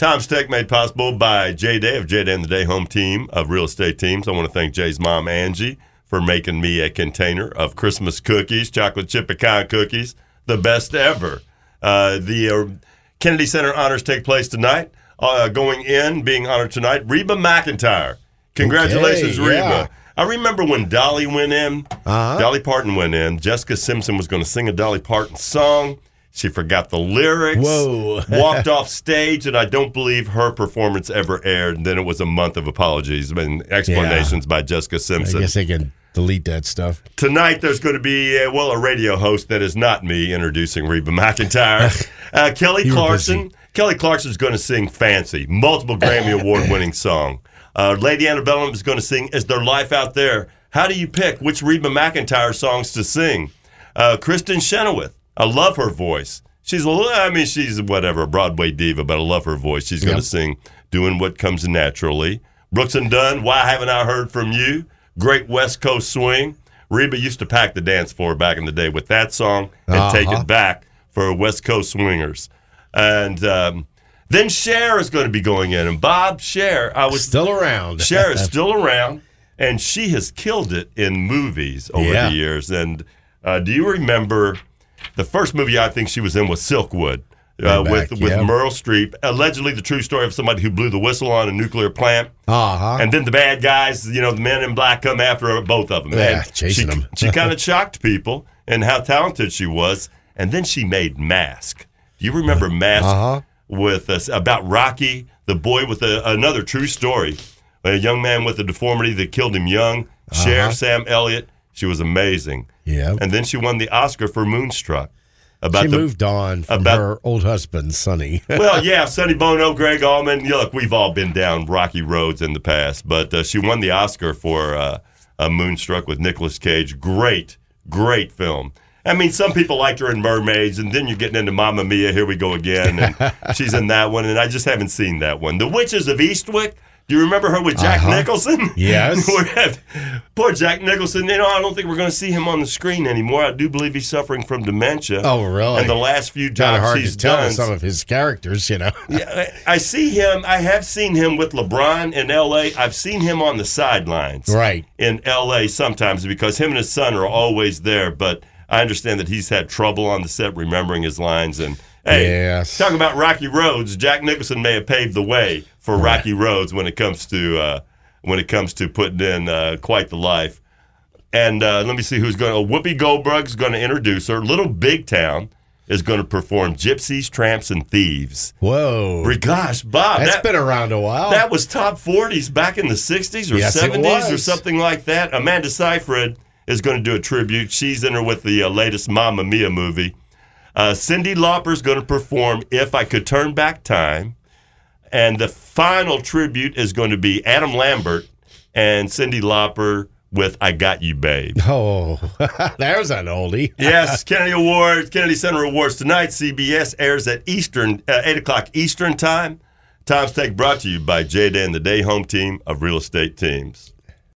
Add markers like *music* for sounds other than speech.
Tom's Take made possible by Jay Day of Jay Day and the Day Home Team of Real Estate Teams. I want to thank Jay's mom, Angie, for making me a container of Christmas cookies, chocolate chip pecan cookies, the best ever. Uh, the uh, Kennedy Center honors take place tonight. Uh, going in, being honored tonight, Reba McEntire. Congratulations, Okay, Reba. yeah. I remember when Dolly went in, Uh-huh. Dolly Parton went in. Jessica Simpson was going to sing a Dolly Parton song. She forgot the lyrics. Whoa. *laughs* walked off stage, and I don't believe her performance ever aired. And then it was a month of apologies and explanations by Jessica Simpson. I guess they can delete that stuff. Tonight, there's going to be, uh, well, a radio host that is not me introducing Reba McEntire. *laughs* Uh, Kelly Clarkson. Kelly Clarkson. is going to sing Fancy, multiple Grammy Award *laughs* winning song. Uh, Lady Antebellum is going to sing Is There Life Out There? How do you pick which Reba McEntire songs to sing? Uh, Kristin Chenoweth. I love her voice. She's a little, I mean, she's whatever, a Broadway diva, but I love her voice. She's going to Yep. sing Doing What Comes Naturally. Brooks and Dunn, Why Haven't I Heard From You? Great West Coast Swing. Reba used to pack the dance floor back in the day with that song and take Uh-huh. it back for West Coast Swingers. And um, then Cher is going to be going in. And Bob Cher, I was Still around. *laughs* Cher is *laughs* still around, and she has killed it in movies over Yeah. the years. And uh, do you remember the first movie I think she was in was Silkwood? Uh, with back, with yeah. Meryl Streep, allegedly the true story of somebody who blew the whistle on a nuclear plant, Uh-huh. and then the bad guys, you know, the men in black come after both of them. Yeah, And chasing she, them. she kind of *laughs* shocked people and how talented she was. And then she made Mask. Do you remember Mask Uh-huh. with us about Rocky, the boy with a, another true story, a young man with a deformity that killed him young. Cher, Uh-huh. Sam Elliott, she was amazing. Yeah. And then she won the Oscar for Moonstruck. About She the moved on from about- her old husband, Sonny. *laughs* well, yeah, Sonny Bono, Gregg Allman. Yeah, look, we've all been down rocky roads in the past, but uh, she won the Oscar for uh, uh, Moonstruck with Nicolas Cage. Great, great film. I mean, some people liked her in Mermaids, and then you're getting into Mamma Mia. Here we go again, and *laughs* she's in that one, and I just haven't seen that one. The Witches of Eastwick. Do you remember her with Jack Uh-huh. Nicholson? *laughs* Yes. *laughs* Poor Jack Nicholson. You know, I don't think we're going to see him on the screen anymore. I do believe he's suffering from dementia. Oh, really? And the last few jobs Kinda hard he's to tell done. some of his characters, you know. Yeah, I I see him. I have seen him with LeBron in L.A. I've seen him on the sidelines, Right. in L.A. sometimes because him and his son are always there. But I understand that he's had trouble on the set remembering his lines. And hey, Yes. talking about rocky roads, Jack Nicholson may have paved the way for rocky roads when it comes to uh, when it comes to putting in uh, quite the life. And uh, let me see who's going. to Whoopi Goldberg's going to introduce her. Little Big Town is going to perform Gypsies, Tramps, and Thieves. Whoa. Gosh, Bob, That's that, been around a while. that was top 40s back in the 60s or Yes, 70s or something like that. Amanda Seyfried is going to do a tribute. She's in her with the uh, latest Mamma Mia movie. Uh, Cyndi Lauper's going to perform If I Could Turn Back Time. And the final tribute is going to be Adam Lambert and Cindy Lauper with I Got You, Babe. *laughs* oh, *laughs* there's an oldie. *laughs* Yes, Kennedy Awards, Kennedy Center Awards tonight. CBS airs at Eastern, uh, eight o'clock Eastern time. Tom's Take brought to you by Jay Day and the Day Home Team of Real Estate Teams.